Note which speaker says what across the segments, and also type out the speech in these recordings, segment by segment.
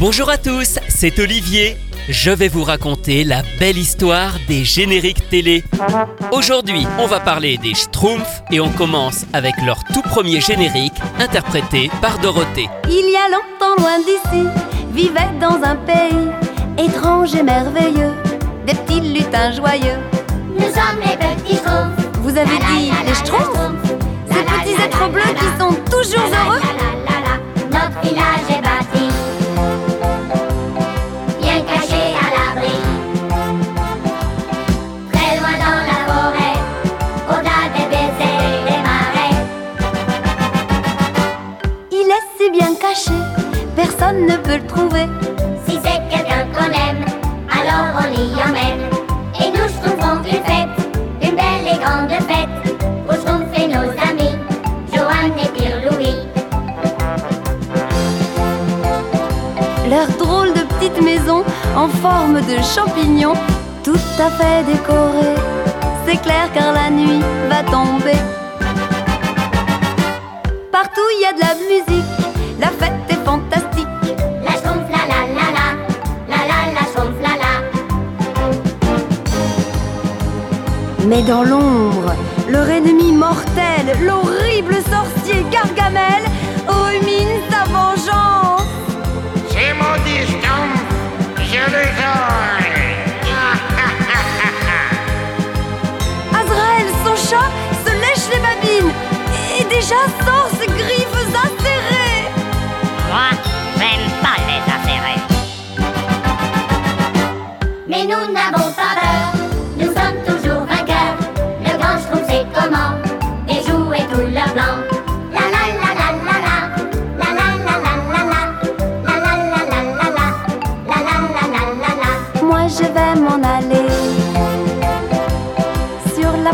Speaker 1: Bonjour à tous, c'est Olivier. Je vais vous raconter la belle histoire des génériques télé. Aujourd'hui, on va parler des Schtroumpfs et on commence avec leur tout premier générique interprété par Dorothée.
Speaker 2: Il y a longtemps loin d'ici, vivait dans un pays étrange et merveilleux, des petits lutins joyeux.
Speaker 3: Nous sommes les petits Schtroumpfs.
Speaker 2: Vous avez dit les Schtroumpfs Ces petits êtres bleus qui sont toujours heureux
Speaker 3: Notre village est bâti,
Speaker 2: peut le trouver.
Speaker 3: Si c'est quelqu'un qu'on aime, alors on l'y emmène. Et nous Schtroumpfs une fête, une belle et grande fête. Où Schtroumpfs et nos amis, Johan et Pierre Louis.
Speaker 2: Leur drôle de petite maison en forme de champignon, tout à fait décorée. C'est clair car la nuit va tomber. Partout il y a de la musique, la fête est fantastique. Mais dans l'ombre, leur ennemi mortel, l'horrible sorcier Gargamel, rumine sa vengeance.
Speaker 4: Ces maudits schtroumpfs, je les aurai.
Speaker 2: Azraël, son chat, se lèche les babines et déjà sort ses griffes acérées.
Speaker 5: Moi, j'aime pas les affaires.
Speaker 3: Mais nous n'avons pas peur,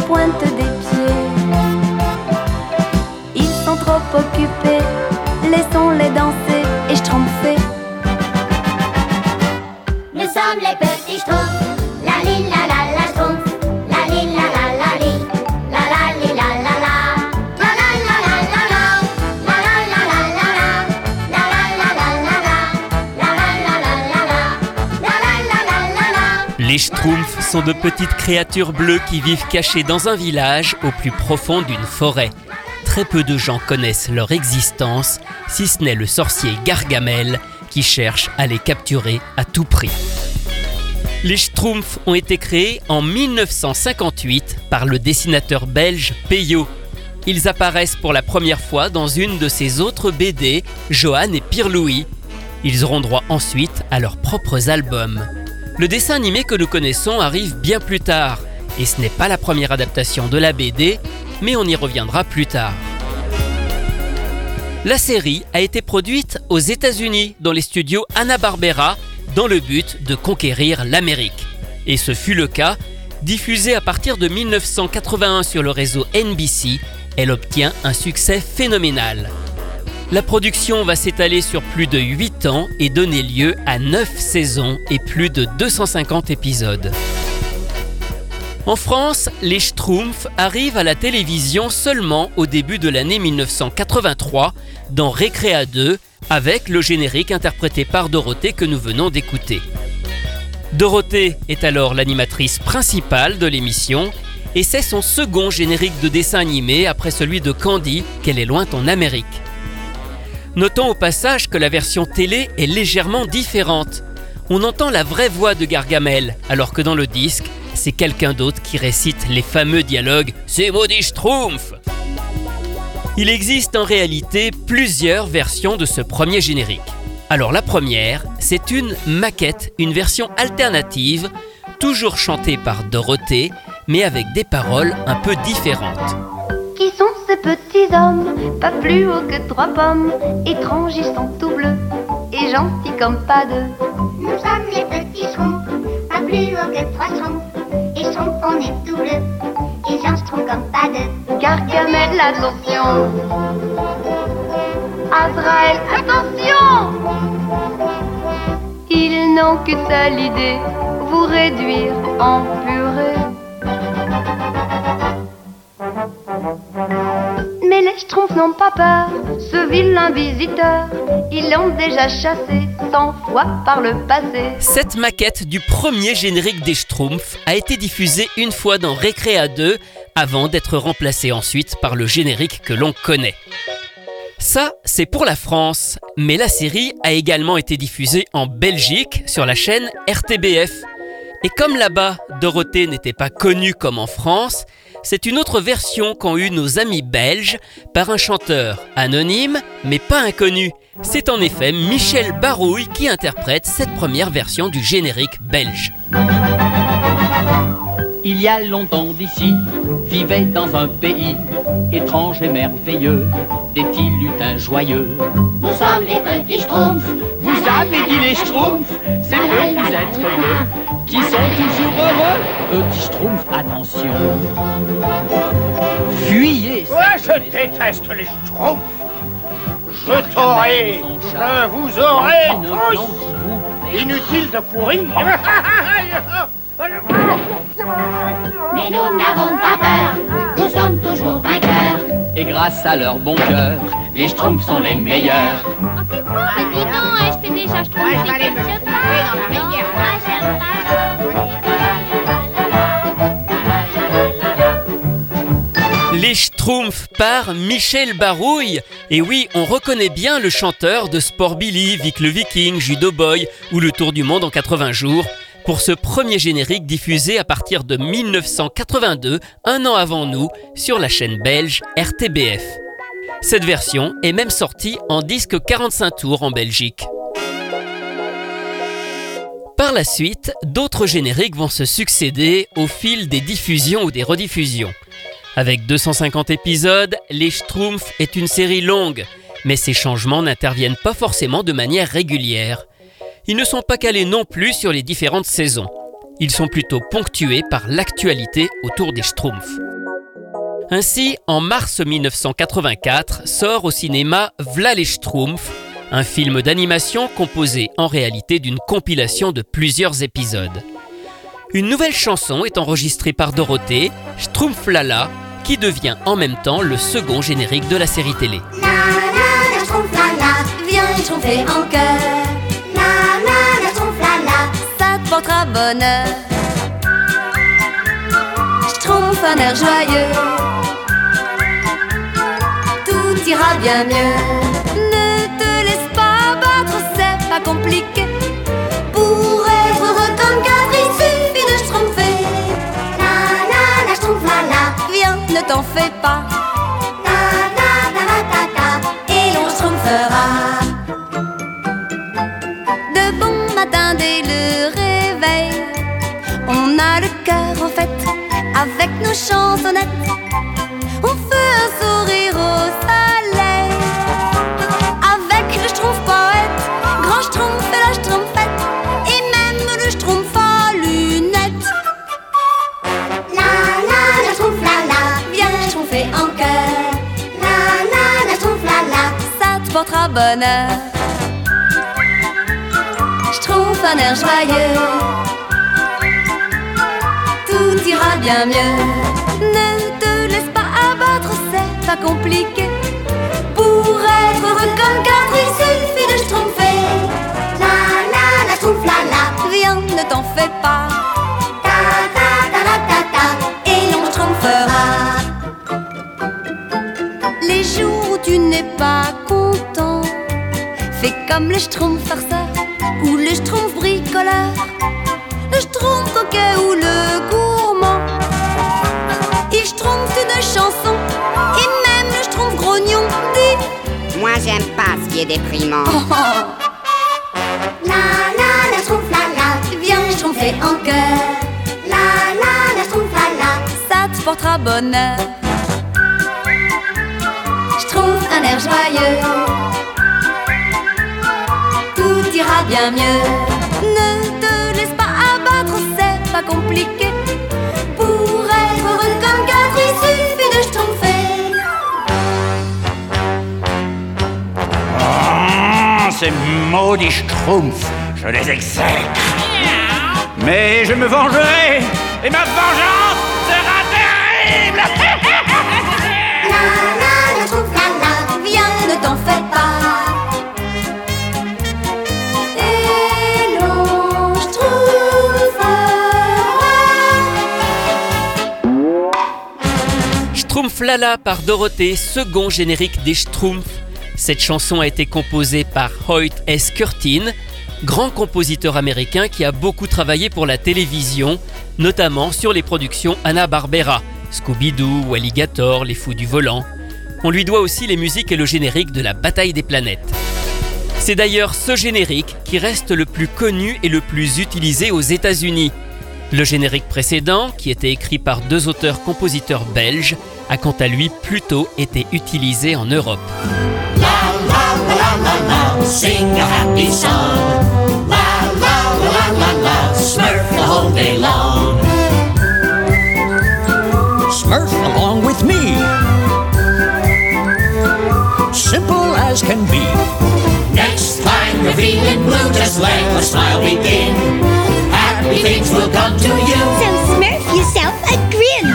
Speaker 2: pointe des pieds. Ils sont trop occupés,
Speaker 1: sont de petites créatures bleues qui vivent cachées dans un village au plus profond d'une forêt. Très peu de gens connaissent leur existence, si ce n'est le sorcier Gargamel qui cherche à les capturer à tout prix. Les Schtroumpfs ont été créés en 1958 par le dessinateur belge Peyo. Ils apparaissent pour la première fois dans une de ses autres BD, Johan et Pierre Louis. Ils auront droit ensuite à leurs propres albums. Le dessin animé que nous connaissons arrive bien plus tard, et ce n'est pas la première adaptation de la BD, mais on y reviendra plus tard. La série a été produite aux États-Unis dans les studios Hanna-Barbera dans le but de conquérir l'Amérique. Et ce fut le cas. Diffusée à partir de 1981 sur le réseau NBC, elle obtient un succès phénoménal. La production va s'étaler sur plus de 8 ans et donner lieu à 9 saisons et plus de 250 épisodes. En France, les Schtroumpfs arrivent à la télévision seulement au début de l'année 1983 dans Récréa 2 avec le générique interprété par Dorothée que nous venons d'écouter. Dorothée est alors l'animatrice principale de l'émission et c'est son second générique de dessin animé après celui de Candy, Quelle est loin ton Amérique. Notons au passage que la version télé est légèrement différente. On entend la vraie voix de Gargamel, alors que dans le disque, c'est quelqu'un d'autre qui récite les fameux dialogues C'est maudit Schtroumpf Il existe en réalité plusieurs versions de ce premier générique. Alors la première, c'est une maquette, une version alternative, toujours chantée par Dorothée, mais avec des paroles un peu différentes.
Speaker 2: Petits hommes, pas plus hauts que trois pommes, étranges ils sont tout bleus et gentils comme pas deux.
Speaker 3: Nous sommes les petits Schtroumpfs, pas plus haut que trois Schtroumpfs. Et Schtroumpf on est tout bleu, et Schtroumpf comme pas deux.
Speaker 2: Gargamel, attention Azraël, attention Ils n'ont qu'une seule idée, vous réduire en purée. Schtroumpfs n'ont pas peur, ce vilain visiteur, Ils l'ont déjà chassé cent fois par le passé.
Speaker 1: Cette maquette du premier générique des Schtroumpfs a été diffusée une fois dans Récréa 2 avant d'être remplacée ensuite par le générique que l'on connaît. Ça, c'est pour la France, mais la série a également été diffusée en Belgique sur la chaîne RTBF. Et comme là-bas, Dorothée n'était pas connue comme en France, c'est une autre version qu'ont eu nos amis belges par un chanteur anonyme mais pas inconnu. C'est en effet Michel Barouille qui interprète cette première version du générique belge.
Speaker 6: Il y a longtemps d'ici, vivait dans un pays étrange et merveilleux, des petits lutins joyeux.
Speaker 3: Nous sommes les petits schtroumpfs.
Speaker 6: Vous avez dit les schtroumpfs, c'est peu vous êtes heureux, qui sont toujours heureux. Petits schtroumpfs, attention. Fuyez.
Speaker 4: Moi, je déteste les schtroumpfs. Je t'aurai, je vous aurai tous. Inutile de courir.
Speaker 3: Mais nous n'avons pas peur. Nous sommes toujours vainqueurs.
Speaker 6: Et grâce à leur bon cœur, les schtroumpfs sont les meilleurs.
Speaker 5: Mais dis donc, hein, je t'ai déjà
Speaker 1: Les Schtroumpfs par Michel Barouille. Et oui, on reconnaît bien le chanteur de Sport Billy, Vic le Viking, Judo Boy ou Le Tour du Monde en 80 jours pour ce premier générique diffusé à partir de 1982, un an avant nous, sur la chaîne belge RTBF. Cette version est même sortie en disque 45 tours en Belgique. Par la suite, d'autres génériques vont se succéder au fil des diffusions ou des rediffusions. Avec 250 épisodes, Les Schtroumpfs est une série longue, mais ces changements n'interviennent pas forcément de manière régulière. Ils ne sont pas calés non plus sur les différentes saisons. Ils sont plutôt ponctués par l'actualité autour des Schtroumpfs. Ainsi, en mars 1984, sort au cinéma V'là les Schtroumpfs, un film d'animation composé en réalité d'une compilation de plusieurs épisodes. Une nouvelle chanson est enregistrée par Dorothée, Schtroumpflala, qui devient en même temps le second générique de la série télé.
Speaker 2: Viens cœur. Ça bonheur. Schtroumpf un air joyeux, tout ira bien mieux. Pour être comme quatre, il suffit de schtroumpfer. La la la schtroumpf la la, viens, ne t'en fais pas. Ta ta ta ta ta ta, et l'on schtroumpfera. De bon matin dès le réveil, on a le cœur en fête avec nos chansonnettes. Bonheur. Schtroumpf un air joyeux, tout ira bien mieux. Ne te laisse pas abattre, c'est pas compliqué. Pour être heureux comme quatre, il suffit de schtroumpfer. La la la schtroumpf la la, viens, ne t'en fais pas. Ta ta ta ta ta ta, et l'on schtroumpfera. Les jours où tu n'es pas comme le schtroumpf farceur ou le schtroumpf bricoleur, le schtroumpf coquet ou le gourmand. Il schtroumpf une chanson et même le schtroumpf grognon dit
Speaker 7: Moi, j'aime pas ce qui est déprimant.
Speaker 2: La la la schtroumpf la la, viens schtroumpfer en cœur. La la la schtroumpf la la, ça te portera bonheur. Schtroumpf un air joyeux, ira bien mieux. Ne te laisse pas abattre, c'est pas compliqué. Pour être heureux comme quatre, il suffit de schtroumpfer.
Speaker 8: Ah, ces maudits schtroumpfs, je les exècre. Mais je me vengerai, et ma vengeance sera terrible.
Speaker 2: La la la schtroumpf la la, viens ne t'en fais pas.
Speaker 1: Schtroumpf-Lala par Dorothée, second générique des Schtroumpfs. Cette chanson a été composée par Hoyt S. Curtin, grand compositeur américain qui a beaucoup travaillé pour la télévision, notamment sur les productions Hanna-Barbera, Scooby-Doo Alligator, Les Fous du Volant. On lui doit aussi les musiques et le générique de la Bataille des planètes. C'est d'ailleurs ce générique qui reste le plus connu et le plus utilisé aux États-Unis. Le générique précédent, qui était écrit par deux auteurs-compositeurs belges, a quant à lui plutôt été utilisé en Europe.
Speaker 9: Smurf
Speaker 10: along with me. Simple as can be.
Speaker 9: Next time just smile begin. Happy things will come to you.
Speaker 11: So smurf yourself a grin.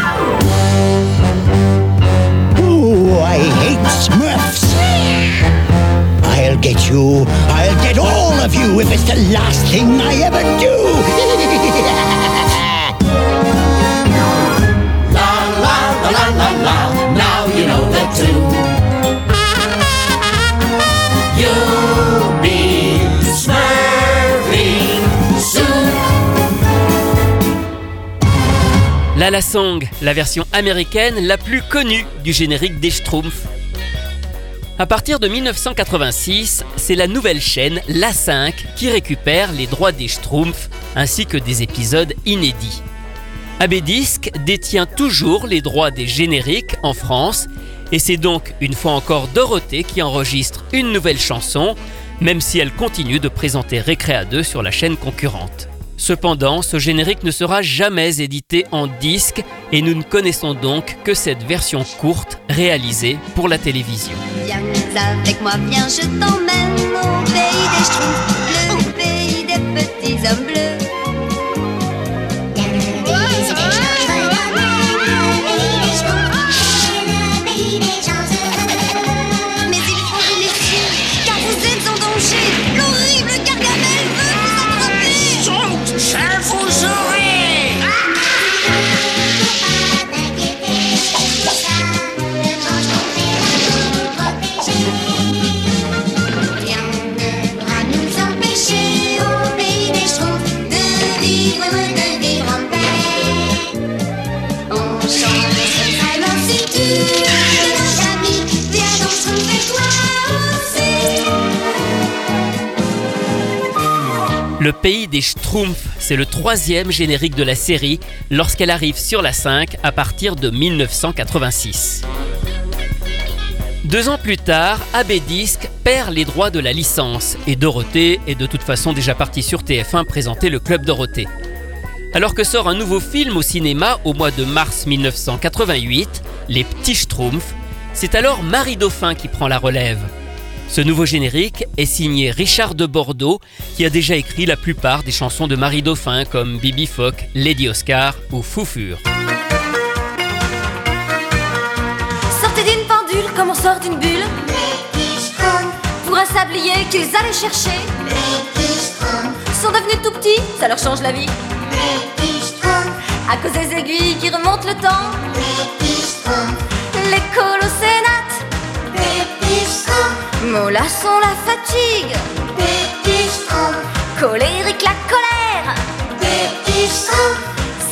Speaker 10: Ooh, I hate Smurfs. I'll get you. I'll get all of you if it's the last thing I ever do.
Speaker 9: La la la la la la. Now you know the tune.
Speaker 1: La La Song, la version américaine la plus connue du générique des Schtroumpfs. À partir de 1986, c'est la nouvelle chaîne La 5 qui récupère les droits des Schtroumpfs ainsi que des épisodes inédits. AB Disc détient toujours les droits des génériques en France et c'est donc une fois encore Dorothée qui enregistre une nouvelle chanson, même si elle continue de présenter Récréa 2 sur la chaîne concurrente. Cependant, ce générique ne sera jamais édité en disque et nous ne connaissons donc que cette version courte réalisée pour la télévision.
Speaker 12: Viens avec moi, viens, je t'emmène au pays des schtroumpfs, le pays des petits hommes bleus.
Speaker 1: Le pays des Schtroumpfs, c'est le troisième générique de la série lorsqu'elle arrive sur la 5 à partir de 1986. Deux ans plus tard, AB Disc perd les droits de la licence et Dorothée est de toute façon déjà partie sur TF1 présenter le Club Dorothée. Alors que sort un nouveau film au cinéma au mois de mars 1988, Les Petits Schtroumpfs, c'est alors Marie Dauphin qui prend la relève. Ce nouveau générique est signé Richard de Bordeaux, qui a déjà écrit la plupart des chansons de Marie Dauphin comme Bibi Fock, Lady Oscar ou Foufure.
Speaker 12: Sortez d'une pendule comme on sort d'une bulle. Pour un sablier qu'ils allaient chercher. Sont devenus tout petits, ça leur change la vie. À cause des aiguilles qui remontent le temps. Les colocénates. Mollasson la fatigue. Colérique la colère.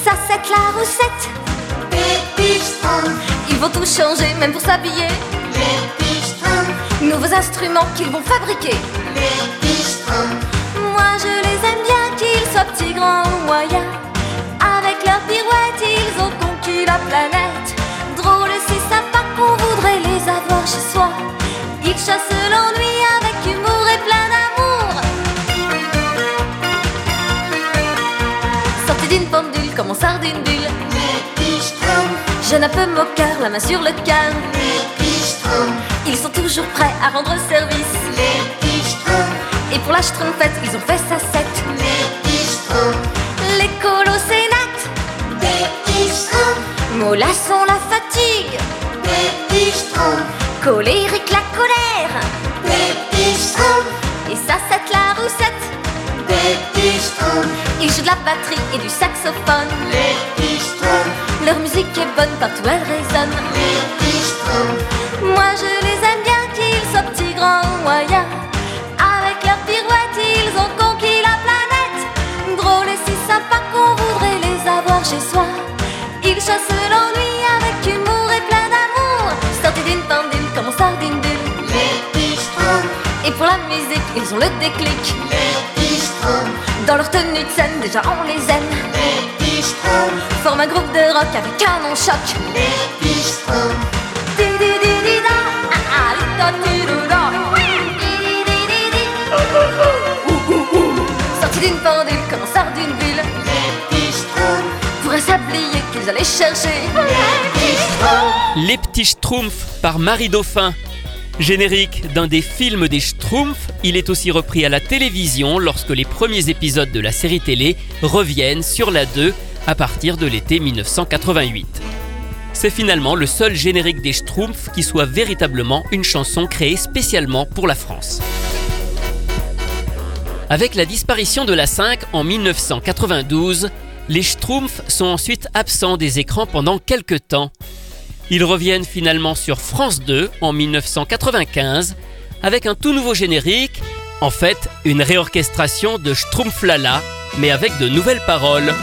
Speaker 12: Ça c'est la recette. Ils vont tout changer, même pour s'habiller. Nouveaux instruments qu'ils vont fabriquer. Moi je les aime bien, qu'ils soient petits, grands ou moyens. Avec leur pirouette, ils ont conquis la planète. Drôle si sympa qu'on voudrait les avoir chez soi. Ils chassent l'ennui avec humour et plein d'amour. Sortez d'une pendule comme on sort d'une bulle. Jeune un peu moqueur, la main sur le cœur. Ils sont toujours prêts à rendre service. Et pour la schtroumpfette, ils ont fait sa set. Les colocénates. Mollasson la fatigue. Colérique la colère. Et ça, c'est la roussette. Ils jouent de la batterie et du saxophone. Leur musique est bonne, partout elle résonne. Les petits. Moi je les aime bien, qu'ils soient petits, grands ou moyens. Avec leurs pirouettes, ils ont conquis la planète. Drôle et si sympa qu'on voudrait les avoir chez soi. Ils chassent l'ennui bulle. Les. Et pour la musique, ils ont le déclic. Les. Dans leur tenue de scène, déjà on les aime. Les. Forment un groupe de rock avec un nom choc. Les petits schtroumpfs. Di di di di da, ah ah, di da di do da. Di di di di di. Ouh, ouh, ouh. Sortis d'une Les petits Schtroumpfs
Speaker 1: par Marie Dauphin. Générique d'un des films des Schtroumpfs, il est aussi repris à la télévision lorsque les premiers épisodes de la série télé reviennent sur la 2 à partir de l'été 1988. C'est finalement le seul générique des Schtroumpfs qui soit véritablement une chanson créée spécialement pour la France. Avec la disparition de la 5 en 1992, les Schtroumpfs sont ensuite absents des écrans pendant quelques temps. Ils reviennent finalement sur France 2 en 1995 avec un tout nouveau générique, en fait une réorchestration de Schtroumpflala, mais avec de nouvelles paroles.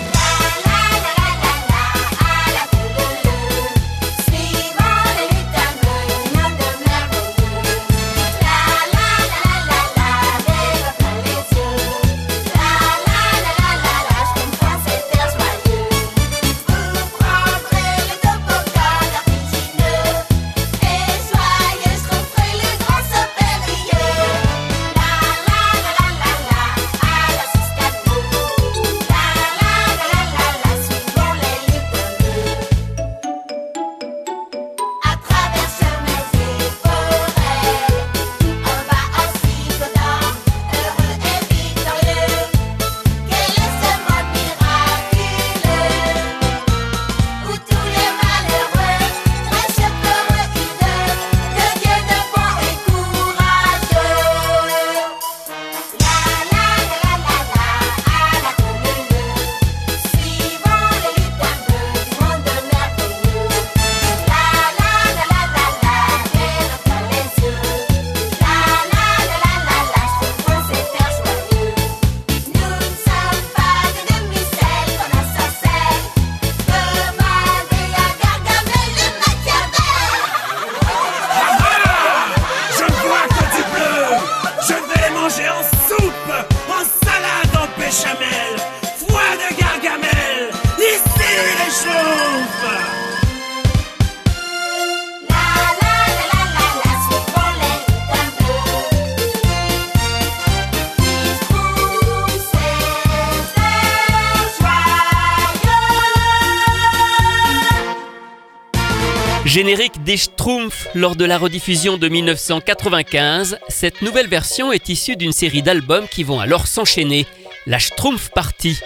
Speaker 1: Générique des Schtroumpfs lors de la rediffusion de 1995, cette nouvelle version est issue d'une série d'albums qui vont alors s'enchaîner, la Schtroumpf Party.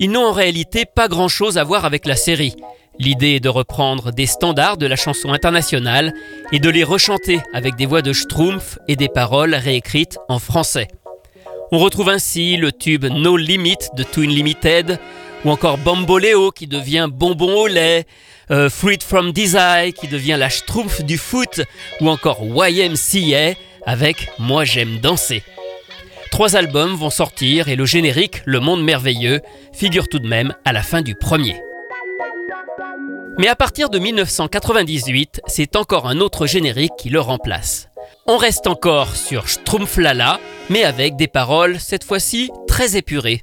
Speaker 1: Ils n'ont en réalité pas grand-chose à voir avec la série. L'idée est de reprendre des standards de la chanson internationale et de les rechanter avec des voix de Schtroumpf et des paroles réécrites en français. On retrouve ainsi le tube No Limit de Twin Limited, ou encore Bamboleo qui devient Bonbon au lait, euh, Fruit from Desire qui devient la Schtroumpf du foot, ou encore YMCA avec Moi j'aime danser. Trois albums vont sortir et le générique Le Monde Merveilleux figure tout de même à la fin du premier. Mais à partir de 1998, c'est encore un autre générique qui le remplace. On reste encore sur Schtroumpflala, mais avec des paroles cette fois-ci très épurées.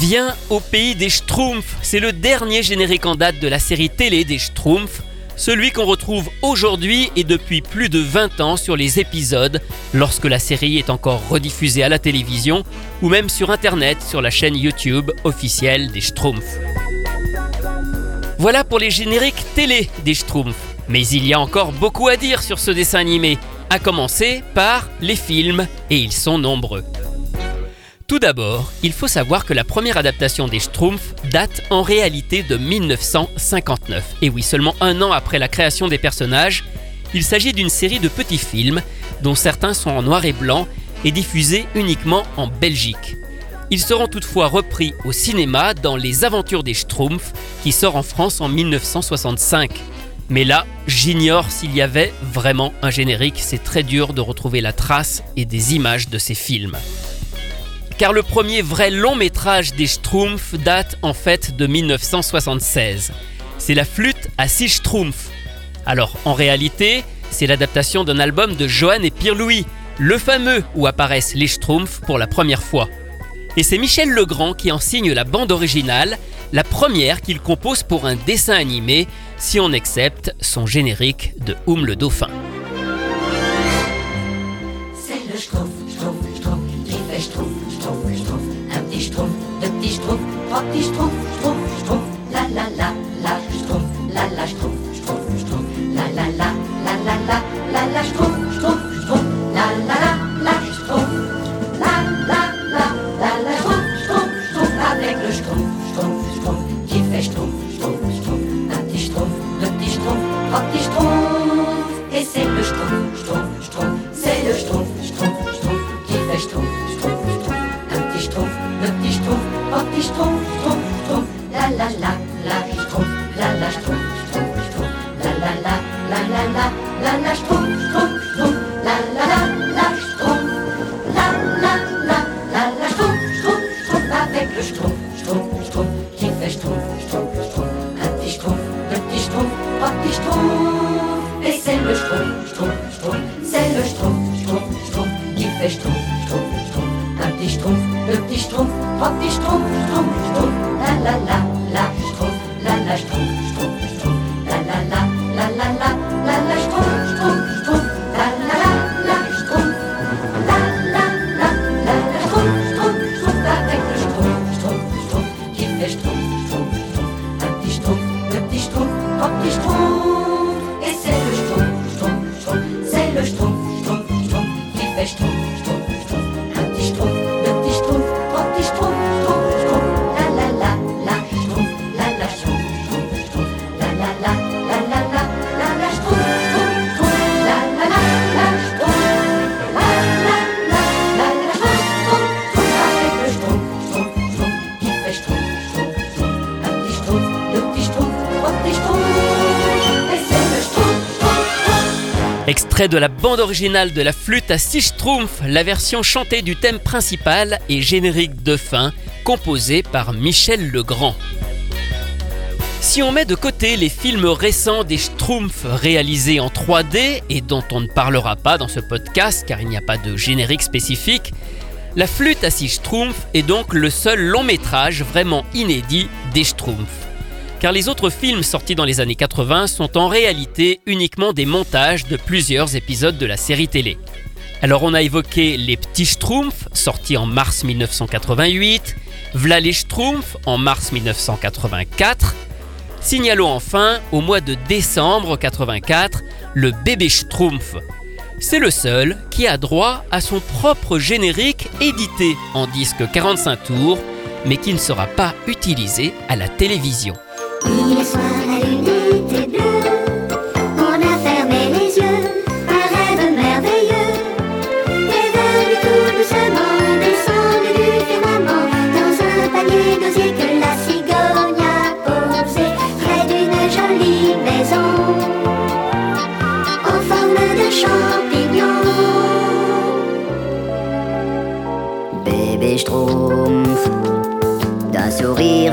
Speaker 13: Viens au pays des
Speaker 1: Schtroumpfs. C'est le dernier générique en date de la série télé des Schtroumpfs, celui qu'on retrouve aujourd'hui et depuis plus de 20 ans sur les épisodes, lorsque la série est encore rediffusée à la télévision ou même sur internet sur la chaîne YouTube officielle des Schtroumpfs. Voilà pour les génériques télé des Schtroumpfs. Mais il y a encore beaucoup à dire sur ce dessin animé, à commencer par les films, et ils sont nombreux. Tout d'abord, il faut savoir que la première adaptation des Schtroumpfs date en réalité de 1959. Et oui, seulement un an après la création des personnages, il s'agit d'une série de petits films, dont certains sont en noir et blanc et diffusés uniquement en Belgique. Ils seront toutefois repris au cinéma dans Les Aventures des Schtroumpfs, qui sort en France en 1965. Mais là, j'ignore s'il y avait vraiment un générique, c'est très dur de retrouver la trace et des images de ces films car le premier vrai long métrage des Schtroumpfs date en fait de 1976. C'est la flûte à six Schtroumpfs. Alors en réalité, c'est l'adaptation d'un album de Johan et Pierre-Louis, le fameux où apparaissent les Schtroumpfs pour la première fois. Et c'est Michel Legrand qui en signe la bande originale, la première qu'il compose pour un dessin animé, si on accepte son générique de Oum le Dauphin.
Speaker 14: Trois
Speaker 1: Extrait de la bande originale de la flûte à six schtroumpfs, la version chantée du thème principal et générique de fin, composé par Michel Legrand. Si on met de côté les films récents des Schtroumpfs réalisés en 3D et dont on ne parlera pas dans ce podcast car il n'y a pas de générique spécifique, La flûte à six Schtroumpfs est donc le seul long métrage vraiment inédit des Schtroumpfs. Car les autres films sortis dans les années 80 sont en réalité uniquement des montages de plusieurs épisodes de la série télé. Alors on a évoqué Les Petits Schtroumpfs, sortis en mars 1988, V'là les Schtroumpfs en mars 1984, signalons enfin au mois de décembre 84 le bébé Schtroumpf. C'est le seul qui a droit à son propre générique édité en disque 45 tours, mais qui ne sera pas utilisé à la télévision.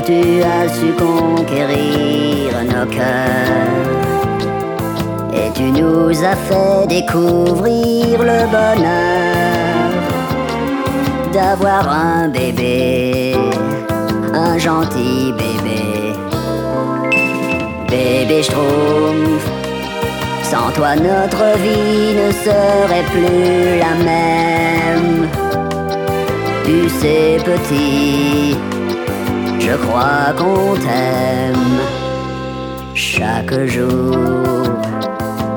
Speaker 15: Tu as su conquérir nos cœurs. Et tu nous as fait découvrir le bonheur d'avoir un bébé, un gentil bébé. Bébé Schtroumpf, sans toi notre vie ne serait plus la même. Tu sais petit, je crois qu'on t'aime chaque jour.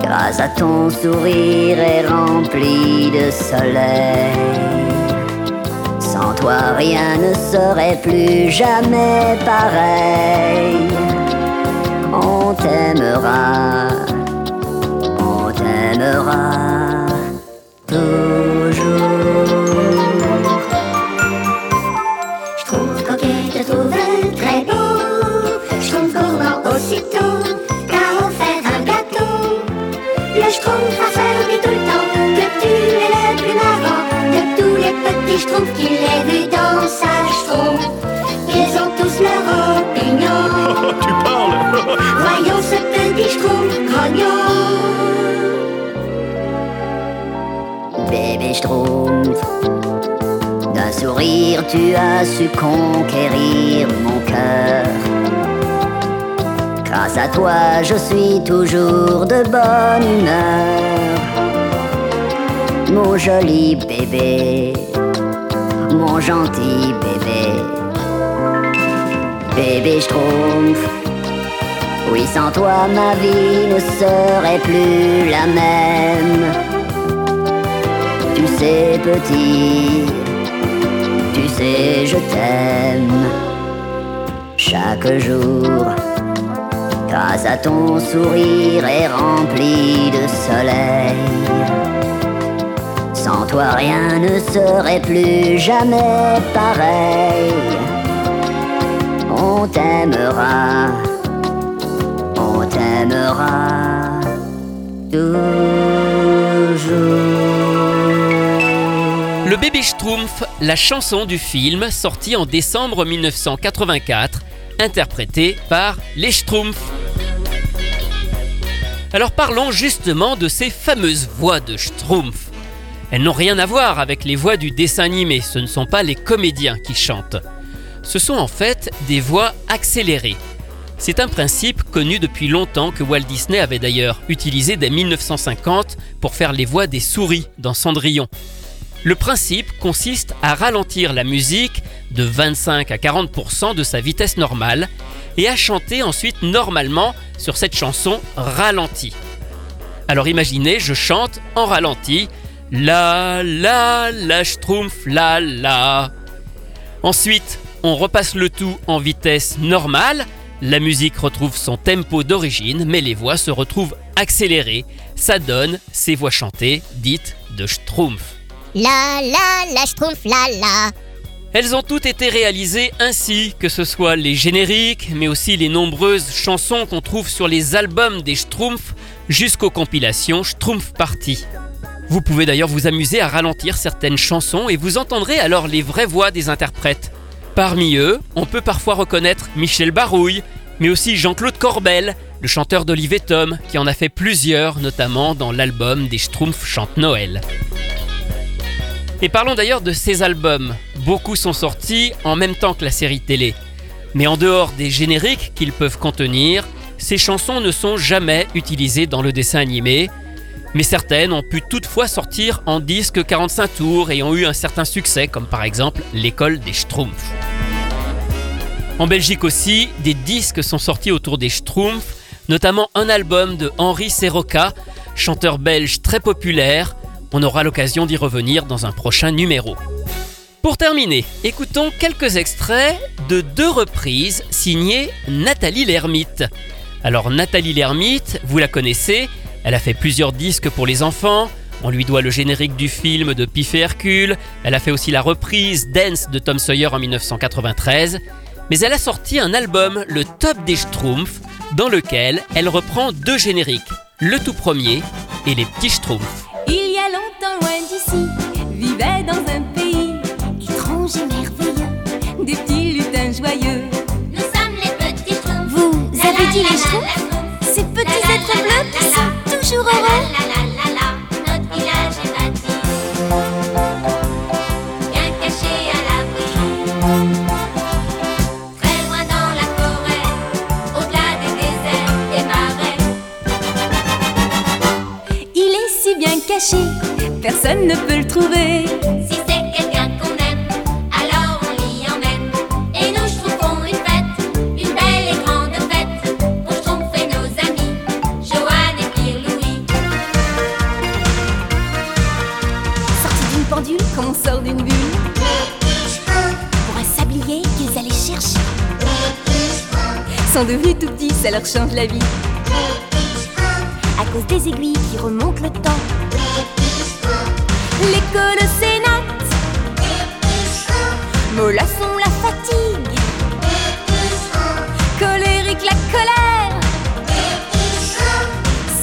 Speaker 15: Grâce à ton sourire est rempli de soleil. Sans toi rien ne serait plus jamais pareil. On t'aimera, on t'aimera toujours.
Speaker 3: Petits schtroumpfs qu'il ait vu dans sa schtroumpf. Ils ont tous leur opinion.
Speaker 16: tu parles
Speaker 3: Voyons ce petit schtroumpf grognon.
Speaker 15: Bébé Schtroumpf, d'un sourire tu as su conquérir mon cœur. Grâce à toi, je suis toujours de bonne humeur. Mon joli bébé, mon gentil bébé. Bébé Schtroumpf, oui, sans toi, ma vie ne serait plus la même. Tu sais, petit, tu sais, je t'aime. Chaque jour, grâce à ton sourire est rempli de soleil. Sans toi, rien ne serait plus jamais pareil. On t'aimera, on t'aimera toujours.
Speaker 1: Le bébé Schtroumpf, la chanson du film sortie en décembre 1984, interprétée par les Schtroumpfs. Alors parlons justement de ces fameuses voix de Schtroumpf. Elles n'ont rien à voir avec les voix du dessin animé, ce ne sont pas les comédiens qui chantent. Ce sont en fait des voix accélérées. C'est un principe connu depuis longtemps que Walt Disney avait d'ailleurs utilisé dès 1950 pour faire les voix des souris dans Cendrillon. Le principe consiste à ralentir la musique de 25 à 40% de sa vitesse normale et à chanter ensuite normalement sur cette chanson ralentie. Alors imaginez, je chante en ralenti La la la schtroumpf la la. Ensuite, on repasse le tout en vitesse normale. La musique retrouve son tempo d'origine, mais les voix se retrouvent accélérées. Ça donne ces voix chantées dites de schtroumpf.
Speaker 5: La la la schtroumpf la la.
Speaker 1: Elles ont toutes été réalisées ainsi, que ce soit les génériques, mais aussi les nombreuses chansons qu'on trouve sur les albums des Schtroumpfs jusqu'aux compilations Schtroumpf Party. Vous pouvez d'ailleurs vous amuser à ralentir certaines chansons et vous entendrez alors les vraies voix des interprètes. Parmi eux, on peut parfois reconnaître Michel Barouille, mais aussi Jean-Claude Corbel, le chanteur d'Olive Tom, qui en a fait plusieurs, notamment dans l'album des Schtroumpfs chantent Noël. Et parlons d'ailleurs de ces albums. Beaucoup sont sortis en même temps que la série télé. Mais en dehors des génériques qu'ils peuvent contenir, ces chansons ne sont jamais utilisées dans le dessin animé. Mais certaines ont pu toutefois sortir en disque 45 tours et ont eu un certain succès, comme par exemple l'école des Schtroumpfs. En Belgique aussi, des disques sont sortis autour des Schtroumpfs, notamment un album de Henri Serroca, chanteur belge très populaire. On aura l'occasion d'y revenir dans un prochain numéro. Pour terminer, écoutons quelques extraits de deux reprises signées Nathalie Lermite. Alors Nathalie Lermite, vous la connaissez, elle a fait plusieurs disques pour les enfants, on lui doit le générique du film de Pif et Hercule, elle a fait aussi la reprise Dance de Tom Sawyer en 1993, mais elle a sorti un album, le Top des Schtroumpfs, dans lequel elle reprend deux génériques, le tout premier et les petits Schtroumpfs.
Speaker 2: Il y a longtemps loin d'ici, vivait dans un pays étrange et merveilleux, des petits lutins joyeux.
Speaker 3: Nous sommes les petits schtroumpfs.
Speaker 2: Vous avez dit les schtroumpfs? Ces petits êtres toujours heureux.
Speaker 3: la, la, la, Notre village est bâti. Bien caché à l'abri. Très loin dans la forêt Au-delà des déserts et
Speaker 2: marais. Il est si bien caché Personne ne peut le trouver. Sont devenus tout petits, ça leur change la vie. À cause des aiguilles qui remontent le temps. L'école sénate. Mollasson la fatigue. Colérique la colère.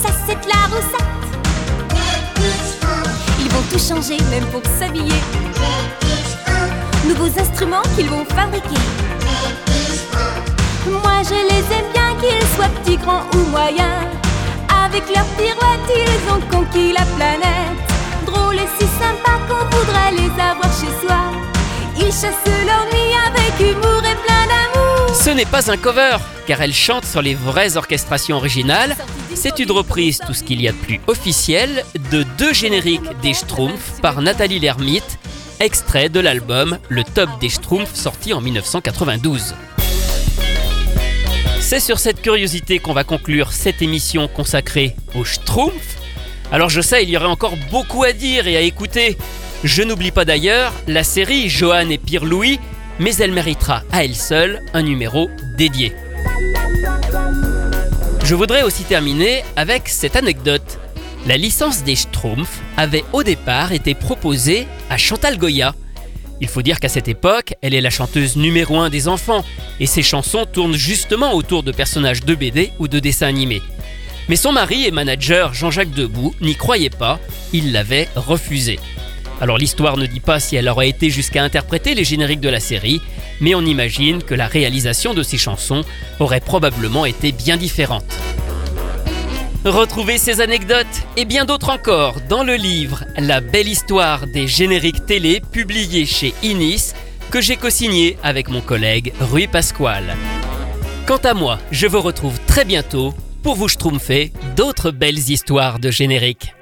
Speaker 2: Ça c'est la roussette. Ils vont tout changer, même pour s'habiller. Nouveaux instruments qu'ils vont fabriquer. Moi je les aime bien, qu'ils soient petits, grands ou moyens. Avec leurs pirouettes, ils ont conquis la planète. Drôles et si sympas qu'on voudrait les avoir chez soi. Ils chassent l'ennui avec humour et plein d'amour.
Speaker 1: Ce n'est pas un cover, car elle chante sur les vraies orchestrations originales. C'est une reprise, tout ce qu'il y a de plus officiel, de deux génériques des Schtroumpfs par Nathalie Lermite, extrait de l'album Le Top des Schtroumpfs sorti en 1992. C'est sur cette curiosité qu'on va conclure cette émission consacrée aux Schtroumpfs. Alors je sais, il y aurait encore beaucoup à dire et à écouter. Je n'oublie pas d'ailleurs la série Johan et Pierre Louis, mais elle méritera à elle seule un numéro dédié. Je voudrais aussi terminer avec cette anecdote. La licence des Schtroumpfs avait au départ été proposée à Chantal Goya. Il faut dire qu'à cette époque, elle est la chanteuse numéro un des enfants, et ses chansons tournent justement autour de personnages de BD ou de dessins animés. Mais son mari et manager Jean-Jacques Debout n'y croyait pas, il l'avait refusé. Alors l'histoire ne dit pas si elle aurait été jusqu'à interpréter les génériques de la série, mais on imagine que la réalisation de ces chansons aurait probablement été bien différente. Retrouvez ces anecdotes et bien d'autres encore dans le livre La belle histoire des génériques télé publié chez Inis que j'ai co-signé avec mon collègue Rui Pasquale. Quant à moi, je vous retrouve très bientôt pour vous schtroumpfer d'autres belles histoires de génériques.